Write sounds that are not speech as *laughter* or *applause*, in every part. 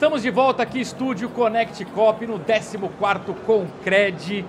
Estamos de volta aqui, estúdio Connect Cop, no 14º Concred,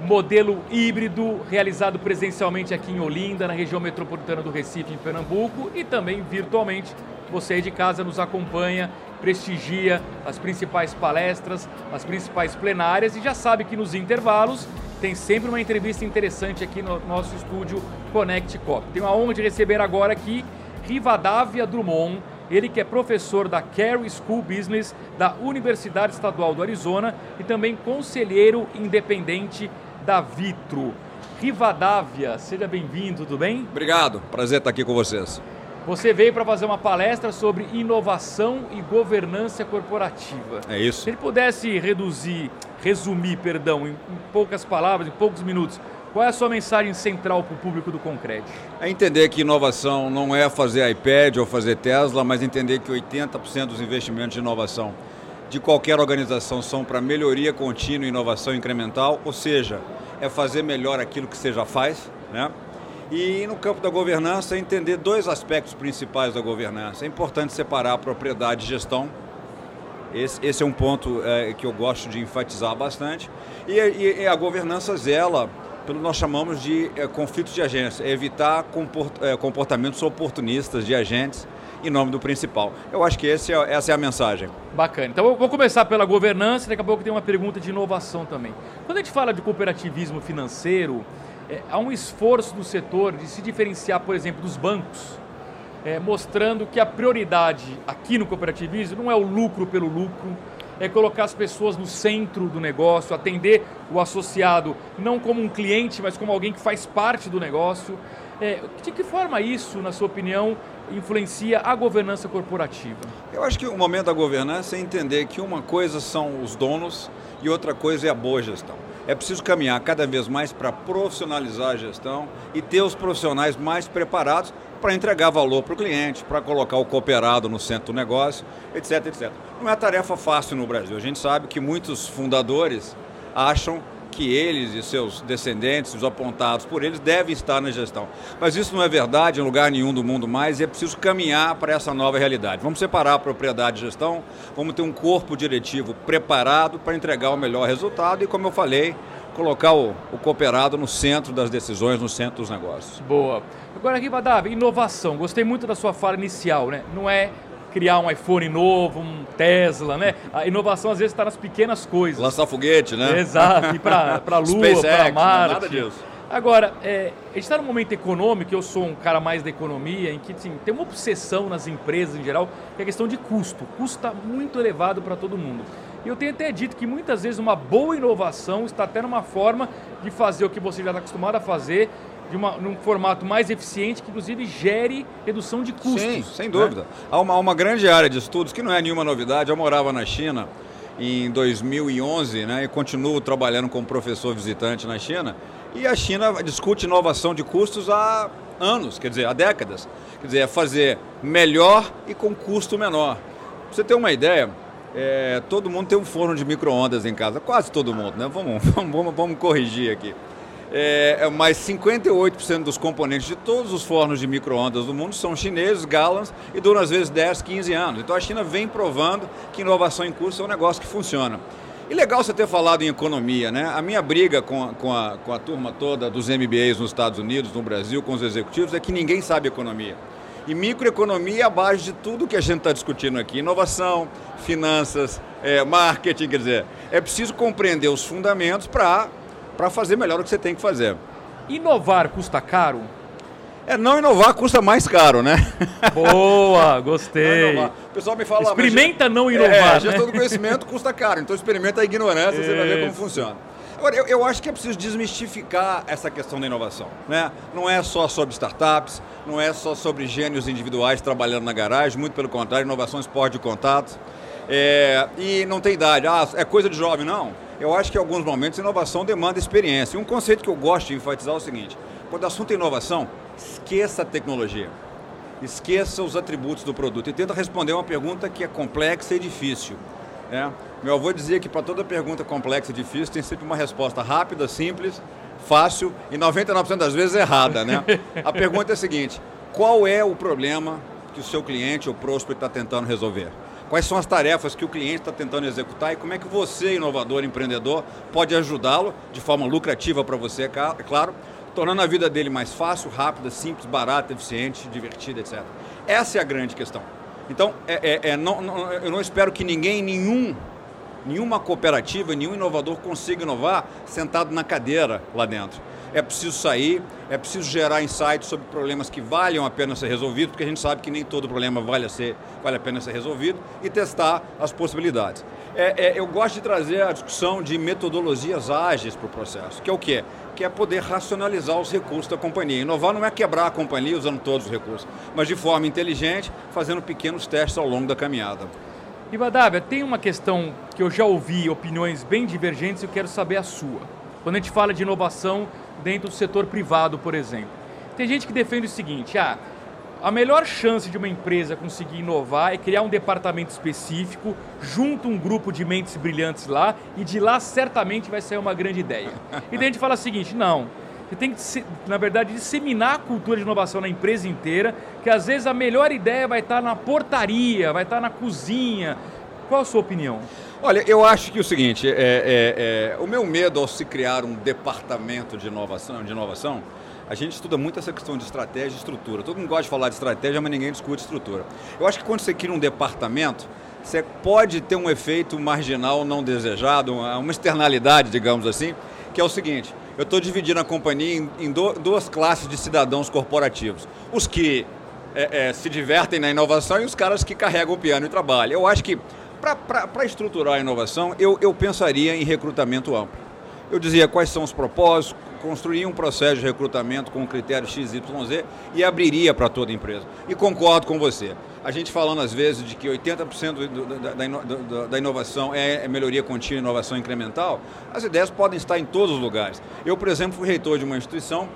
modelo híbrido, realizado presencialmente aqui em Olinda, na região metropolitana do Recife, em Pernambuco, e também virtualmente. Você aí de casa nos acompanha, prestigia as principais palestras, as principais plenárias e já sabe que nos intervalos tem sempre uma entrevista interessante aqui no nosso estúdio Connect Cop. Tenho a honra de receber agora aqui Rivadavia Drummond, ele que é professor da Carey School Business da Universidade Estadual do Arizona e também conselheiro independente da Vitro. Rivadavia, seja bem-vindo, tudo bem? Obrigado, prazer estar aqui com vocês. Você veio para fazer uma palestra sobre inovação e governança corporativa. É isso. Se ele pudesse reduzir, resumir, perdão, em, em poucas palavras, em poucos minutos, qual é a sua mensagem central para o público do Concred? É entender que inovação não é fazer iPad ou fazer Tesla, mas entender que 80% dos investimentos de inovação de qualquer organização são para melhoria contínua inovação incremental, ou seja, é fazer melhor aquilo que você já faz, né? E no campo da governança, entender dois aspectos principais da governança. É importante separar a propriedade e gestão. Esse, esse é um ponto é, que eu gosto de enfatizar bastante. E, e, e a governança zela pelo nós chamamos de é, conflitos de agência, é evitar é, comportamentos oportunistas de agentes em nome do principal. Eu acho que é, essa é a mensagem. Bacana. Então vou começar pela governança, daqui a pouco tem uma pergunta de inovação também. Quando a gente fala de cooperativismo financeiro, é, há um esforço do setor de se diferenciar, por exemplo, dos bancos, é, mostrando que a prioridade aqui no cooperativismo não é o lucro pelo lucro, é colocar as pessoas no centro do negócio, atender o associado não como um cliente, mas como alguém que faz parte do negócio. É, de que forma isso, na sua opinião, influencia a governança corporativa? Eu acho que o momento da governança é entender que uma coisa são os donos e outra coisa é a boa gestão. É preciso caminhar cada vez mais para profissionalizar a gestão e ter os profissionais mais preparados para entregar valor para o cliente, para colocar o cooperado no centro do negócio, etc, etc. Não é tarefa fácil no Brasil. A gente sabe que muitos fundadores acham que eles e seus descendentes, os apontados por eles, devem estar na gestão. Mas isso não é verdade em lugar nenhum do mundo mais e é preciso caminhar para essa nova realidade. Vamos separar a propriedade e gestão, vamos ter um corpo diretivo preparado para entregar o melhor resultado e, como eu falei, colocar o, o, cooperado no centro das decisões, no centro dos negócios. Boa. Agora, Rivadavia, inovação. Gostei muito da sua fala inicial, né? Não é criar um iPhone novo, um Tesla, né? A inovação às vezes está nas pequenas coisas. Lançar foguete, né? Exato, ir para a *laughs* Lua, para Marte. Nada disso. Agora, é, a gente está num momento econômico, eu sou um cara mais da economia, em que assim, tem uma obsessão nas empresas em geral, que é a questão de custo. O custo está muito elevado para todo mundo. E eu tenho até dito que muitas vezes uma boa inovação está até numa forma de fazer o que você já está acostumado a fazer, de uma, num formato mais eficiente, que inclusive gere redução de custos. Sim, sem dúvida. Né? Há, uma, há uma grande área de estudos, que não é nenhuma novidade, eu morava na China em 2011 né, e continuo trabalhando como professor visitante na China, e a China discute inovação de custos há anos, quer dizer, há décadas. Quer dizer, é fazer melhor e com custo menor. Pra você ter uma ideia, é, todo mundo tem um forno de micro-ondas em casa, quase todo mundo, né? Vamos, *laughs* vamos, vamos corrigir aqui. É, é mas 58% dos componentes de todos os fornos de micro-ondas do mundo são chineses, galãs, e duram às vezes 10, 15 anos. Então a China vem provando que inovação em curso é um negócio que funciona. E legal você ter falado em economia, né? A minha briga com com, a, com a turma toda dos MBAs nos Estados Unidos, no Brasil, com os executivos, é que ninguém sabe economia. E microeconomia é a base de tudo que a gente está discutindo aqui: inovação, finanças, é, marketing. Quer dizer, é preciso compreender os fundamentos para fazer melhor o que você tem que fazer. Inovar custa caro? É, não inovar custa mais caro, né? *laughs* Boa, gostei. o pessoal me fala... Experimenta mas, não inovar, É, né? gestão do conhecimento custa caro, então experimenta a ignorância, Isso. você vai ver como funciona. Agora, eu, eu, acho que é preciso desmistificar essa questão da inovação. Né? Não é só sobre startups, não é só sobre gênios individuais trabalhando na garagem, muito pelo contrário, inovação esporte de contato. É, e não tem idade, ah, é coisa de jovem, não. Eu acho que em alguns momentos inovação demanda experiência. E um conceito que eu gosto de enfatizar é o seguinte: quando o assunto é inovação, esqueça a tecnologia. Esqueça os atributos do produto e tenta responder uma pergunta que é complexa e difícil. Né? Meu avô dizia que para toda pergunta complexa e difícil tem sempre uma resposta rápida, simples, fácil e 99% das vezes errada, né? A pergunta é a seguinte: qual é o problema que o seu cliente ou prospect está tentando resolver? Quais são as tarefas que o cliente está tentando executar e como é que você, inovador, empreendedor, pode ajudá-lo de forma lucrativa para você, é claro, tornando a vida dele mais fácil, rápida, simples, barata, eficiente, divertida, etc. Essa é a grande questão. Então, é, é, é não, não, eu não espero que ninguém, nenhum, nenhuma cooperativa, nenhum inovador consiga inovar sentado na cadeira lá dentro. É preciso sair, é preciso gerar insights sobre problemas que valham a pena ser resolvidos, porque a gente sabe que nem todo problema vale a, ser, vale a pena ser resolvido, e testar as possibilidades. É, é, eu gosto de trazer a discussão de metodologias ágeis para o processo, que é o quê? Que é poder racionalizar os recursos da companhia. Inovar não é quebrar a companhia usando todos os recursos, mas de forma inteligente, fazendo pequenos testes ao longo da caminhada. Ibadávia, tem uma questão que eu já ouvi opiniões bem divergentes e eu quero saber a sua. Quando a gente fala de inovação dentro do setor privado, por exemplo. Tem gente que defende o seguinte: ah, a melhor chance de uma empresa conseguir inovar é criar um departamento específico, junto um grupo de mentes brilhantes lá, e de lá certamente vai sair uma grande ideia. E daí a gente fala o seguinte: não, você tem que, na verdade, disseminar a cultura de inovação na empresa inteira, que às vezes a melhor ideia vai estar na portaria, vai estar na cozinha. Qual a sua opinião? Olha, eu acho que é o seguinte, é, é, é, o meu medo ao se criar um departamento de inovação, de inovação, a gente estuda muito essa questão de estratégia e estrutura. Todo mundo gosta de falar de estratégia, mas ninguém discute estrutura. Eu acho que quando você cria um departamento, você pode ter um efeito marginal não desejado, uma externalidade, digamos assim, que é o seguinte: eu estou dividindo a companhia em, duas classes de cidadãos corporativos. Os que é, é, se divertem na inovação e os caras que carregam o piano e trabalham. Eu acho que para estruturar a inovação, eu, eu pensaria em recrutamento amplo. Eu dizia quais são os propósitos, construiria um processo de recrutamento com critério XYZ e abriria para toda empresa. E concordo com você. A gente falando às vezes de que 80% do, da, da, da, inovação é, é melhoria contínua, inovação incremental, as ideias podem estar em todos os lugares. Eu, por exemplo, fui reitor de uma instituição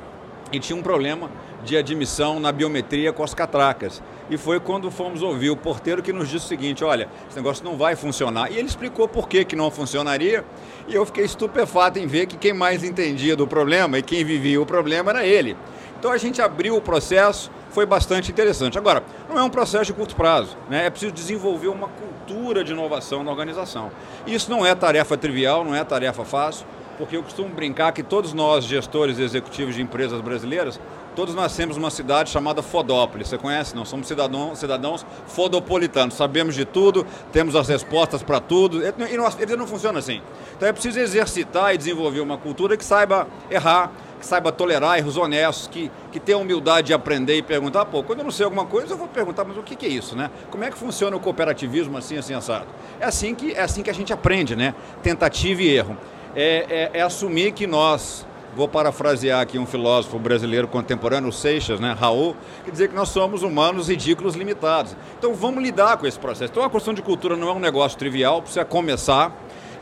e tinha um problema de admissão na biometria com as catracas. E foi quando fomos ouvir o porteiro que nos disse o seguinte: olha, esse negócio não vai funcionar. E ele explicou por que, que não funcionaria. E eu fiquei estupefato em ver que quem mais entendia do problema e quem vivia o problema era ele. Então a gente abriu o processo, foi bastante interessante. Agora, não é um processo de curto prazo, né? é preciso desenvolver uma cultura de inovação na organização. Isso não é tarefa trivial, não é tarefa fácil porque eu costumo brincar que todos nós, gestores e executivos de empresas brasileiras, todos nascemos numa cidade chamada Fodópolis. Você conhece? Não, somos cidadãos, cidadãos fodopolitanos, sabemos de tudo, temos as respostas para tudo, e não, ele não funciona assim. Então é preciso exercitar e desenvolver uma cultura que saiba errar, que saiba tolerar erros honestos, que, que tenha humildade de aprender e perguntar, pô, quando eu não sei alguma coisa, eu vou perguntar, mas o que, que é isso, né? Como é que funciona o cooperativismo assim, assim, assado? É assim que, é assim que a gente aprende, né? Tentativa e erro é, é, é assumir que nós, vou parafrasear aqui um filósofo brasileiro contemporâneo, Seixas, né, Raul, que dizer que nós somos humanos ridículos limitados. Então vamos lidar com esse processo. Então a questão de cultura não é um negócio trivial, precisa começar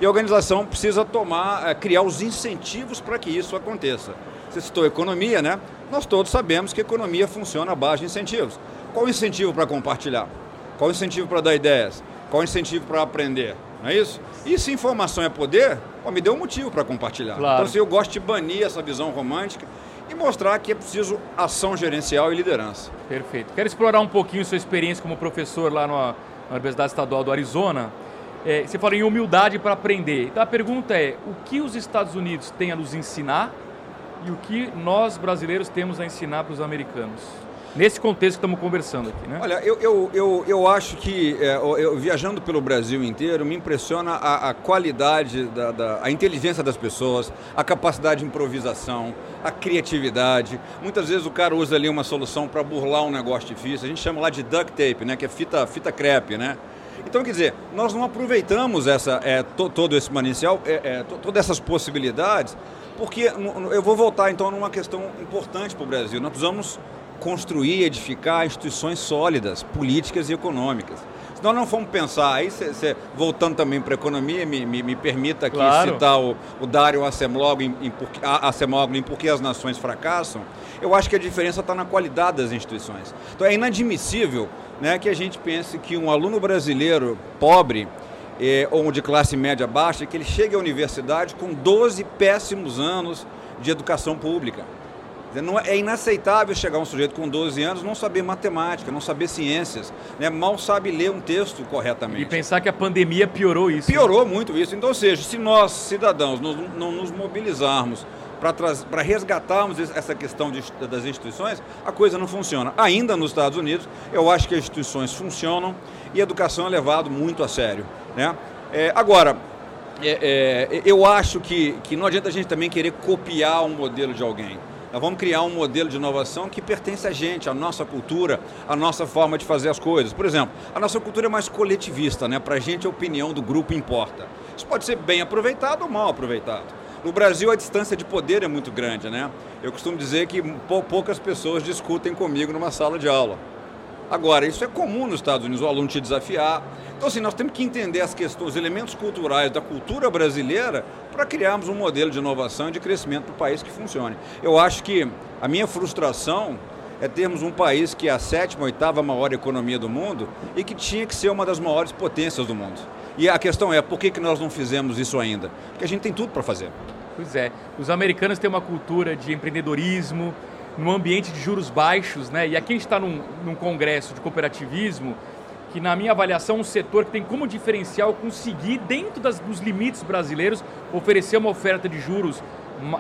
e a organização precisa tomar, é, criar os incentivos para que isso aconteça. Você citou economia, né? Nós todos sabemos que a economia funciona à base de incentivos. Qual o incentivo para compartilhar? Qual o incentivo para dar ideias? Qual o incentivo para aprender? Não é isso? E se informação é poder, Pô, me deu um motivo para compartilhar. Claro. Então, assim, eu gosto de banir essa visão romântica e mostrar que é preciso ação gerencial e liderança. Perfeito. Quero explorar um pouquinho sua experiência como professor lá na Universidade Estadual do Arizona. É, você fala em humildade para aprender. Então a pergunta é: o que os Estados Unidos têm a nos ensinar e o que nós brasileiros temos a ensinar para os americanos? Nesse contexto que estamos conversando aqui, né? Olha, eu, eu, eu, eu acho que, é, eu, viajando pelo Brasil inteiro, me impressiona a, a qualidade, da, da, a inteligência das pessoas, a capacidade de improvisação, a criatividade. Muitas vezes o cara usa ali uma solução para burlar um negócio difícil. A gente chama lá de duct tape, né? Que é fita, fita crepe, né? Então, quer dizer, nós não aproveitamos essa, é, to, todo esse manancial, é, é, to, todas essas possibilidades, porque eu vou voltar então numa questão importante para o Brasil. Nós precisamos construir edificar instituições sólidas, políticas e econômicas. Se nós não formos pensar, aí cê, cê, voltando também para a economia, me, me, me, permita aqui claro. citar o, o Dário Acemoglu em, em, Acemoglu em Por que as Nações Fracassam, eu acho que a diferença está na qualidade das instituições. Então é inadmissível né, que a gente pense que um aluno brasileiro pobre eh, ou de classe média baixa, que ele chegue à universidade com 12 péssimos anos de educação pública. Não, é, é inaceitável chegar um sujeito com 12 anos não saber matemática, não saber ciências, né? mal sabe ler um texto corretamente. E pensar que a pandemia piorou isso. Piorou né? muito isso. Então, ou seja, se nós, cidadãos, não, não nos mobilizarmos para resgatarmos essa questão de, das instituições, a coisa não funciona. Ainda nos Estados Unidos, eu acho que as instituições funcionam e a educação é levado muito a sério. Né? É, agora, é, é, eu acho que, que não adianta a gente também querer copiar um modelo de alguém. Nós vamos criar um modelo de inovação que pertence a gente, à nossa cultura, à nossa forma de fazer as coisas. Por exemplo, a nossa cultura é mais coletivista, né? Para a gente a opinião do grupo importa. Isso pode ser bem aproveitado ou mal aproveitado. No Brasil a distância de poder é muito grande, né? Eu costumo dizer que poucas pessoas discutem comigo numa sala de aula. Agora, isso é comum nos Estados Unidos, o aluno te desafiar. Então, assim, nós temos que entender as questões, os elementos culturais da cultura brasileira para criarmos um modelo de inovação e de crescimento para o país que funcione. Eu acho que a minha frustração é termos um país que é a sétima, oitava maior economia do mundo e que tinha que ser uma das maiores potências do mundo. E a questão é, por que, que nós não fizemos isso ainda? Porque a gente tem tudo para fazer. Pois é. Os americanos têm uma cultura de empreendedorismo, num ambiente de juros baixos, né? E aqui a gente está num, num congresso de cooperativismo, que na minha avaliação é um setor que tem como diferencial conseguir, dentro das, dos limites brasileiros, oferecer uma oferta de juros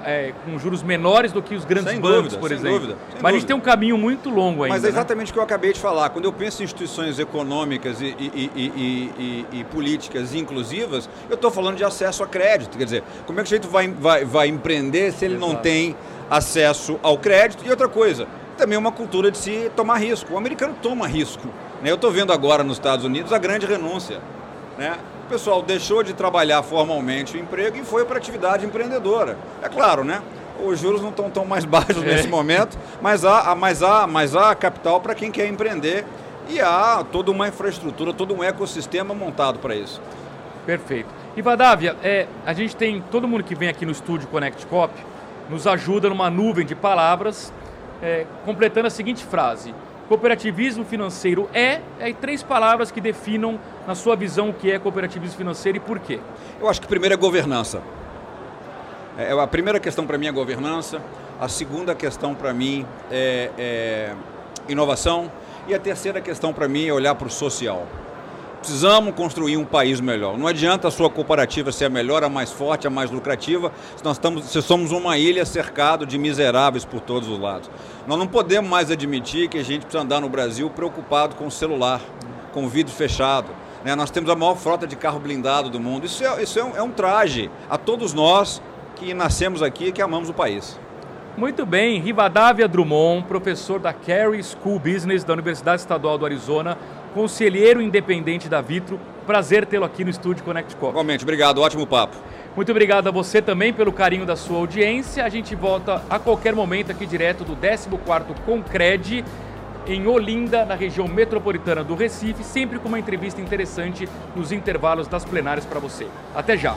é, com juros menores do que os grandes sem bancos, dúvida, por exemplo. Dúvida, Mas dúvida. a gente tem um caminho muito longo ainda. Mas é né? exatamente né? o que eu acabei de falar. Quando eu penso em instituições econômicas e, e, e, e políticas inclusivas, eu estou falando de acesso a crédito. Quer dizer, como é que o jeito vai, vai, vai empreender se ele Exato. não tem acesso ao crédito? E outra coisa, também uma cultura de se tomar risco. O americano toma risco. Né? Eu estou vendo agora nos Estados Unidos a grande renúncia. Né? O pessoal deixou de trabalhar formalmente o emprego e foi para atividade empreendedora. É claro, né? Os juros não estão tão mais *laughs* baixos é. nesse momento, mas há, mas há, mas há capital para quem quer empreender e há toda uma infraestrutura, todo um ecossistema montado para isso. Perfeito. E Vadávia, é, a gente tem todo mundo que vem aqui no estúdio Connect Cop nos ajuda numa nuvem de palavras, é, completando a seguinte frase: Cooperativismo financeiro é, é três palavras que definam, na sua visão, o que é cooperativismo financeiro e por quê. Eu acho que primeiro é governança. É, é a primeira questão para mim é governança, a segunda questão para mim é, é inovação e a terceira questão para mim é olhar para o social. Precisamos construir um país melhor. Não adianta a sua cooperativa ser a melhor, a mais forte, a mais lucrativa, se nós estamos, se somos uma ilha cercado de miseráveis por todos os lados. Nós não podemos mais admitir que a gente precisa andar no Brasil preocupado com o celular, com o vidro fechado. Né? Nós temos a maior frota de carro blindado do mundo. Isso, é, isso é, um, é um traje a todos nós que nascemos aqui e que amamos o país. Muito bem, Rivadavia Drummond, professor da Carey School Business da Universidade Estadual do Arizona, conselheiro independente da Vitro. Prazer tê-lo aqui no estúdio Connect Cop. Igualmente, obrigado, ótimo papo. Muito obrigado a você também pelo carinho da sua audiência. A gente volta a qualquer momento aqui direto do 14º Concred em Olinda, na região metropolitana do Recife, sempre com uma entrevista interessante nos intervalos das plenárias para você. Até já!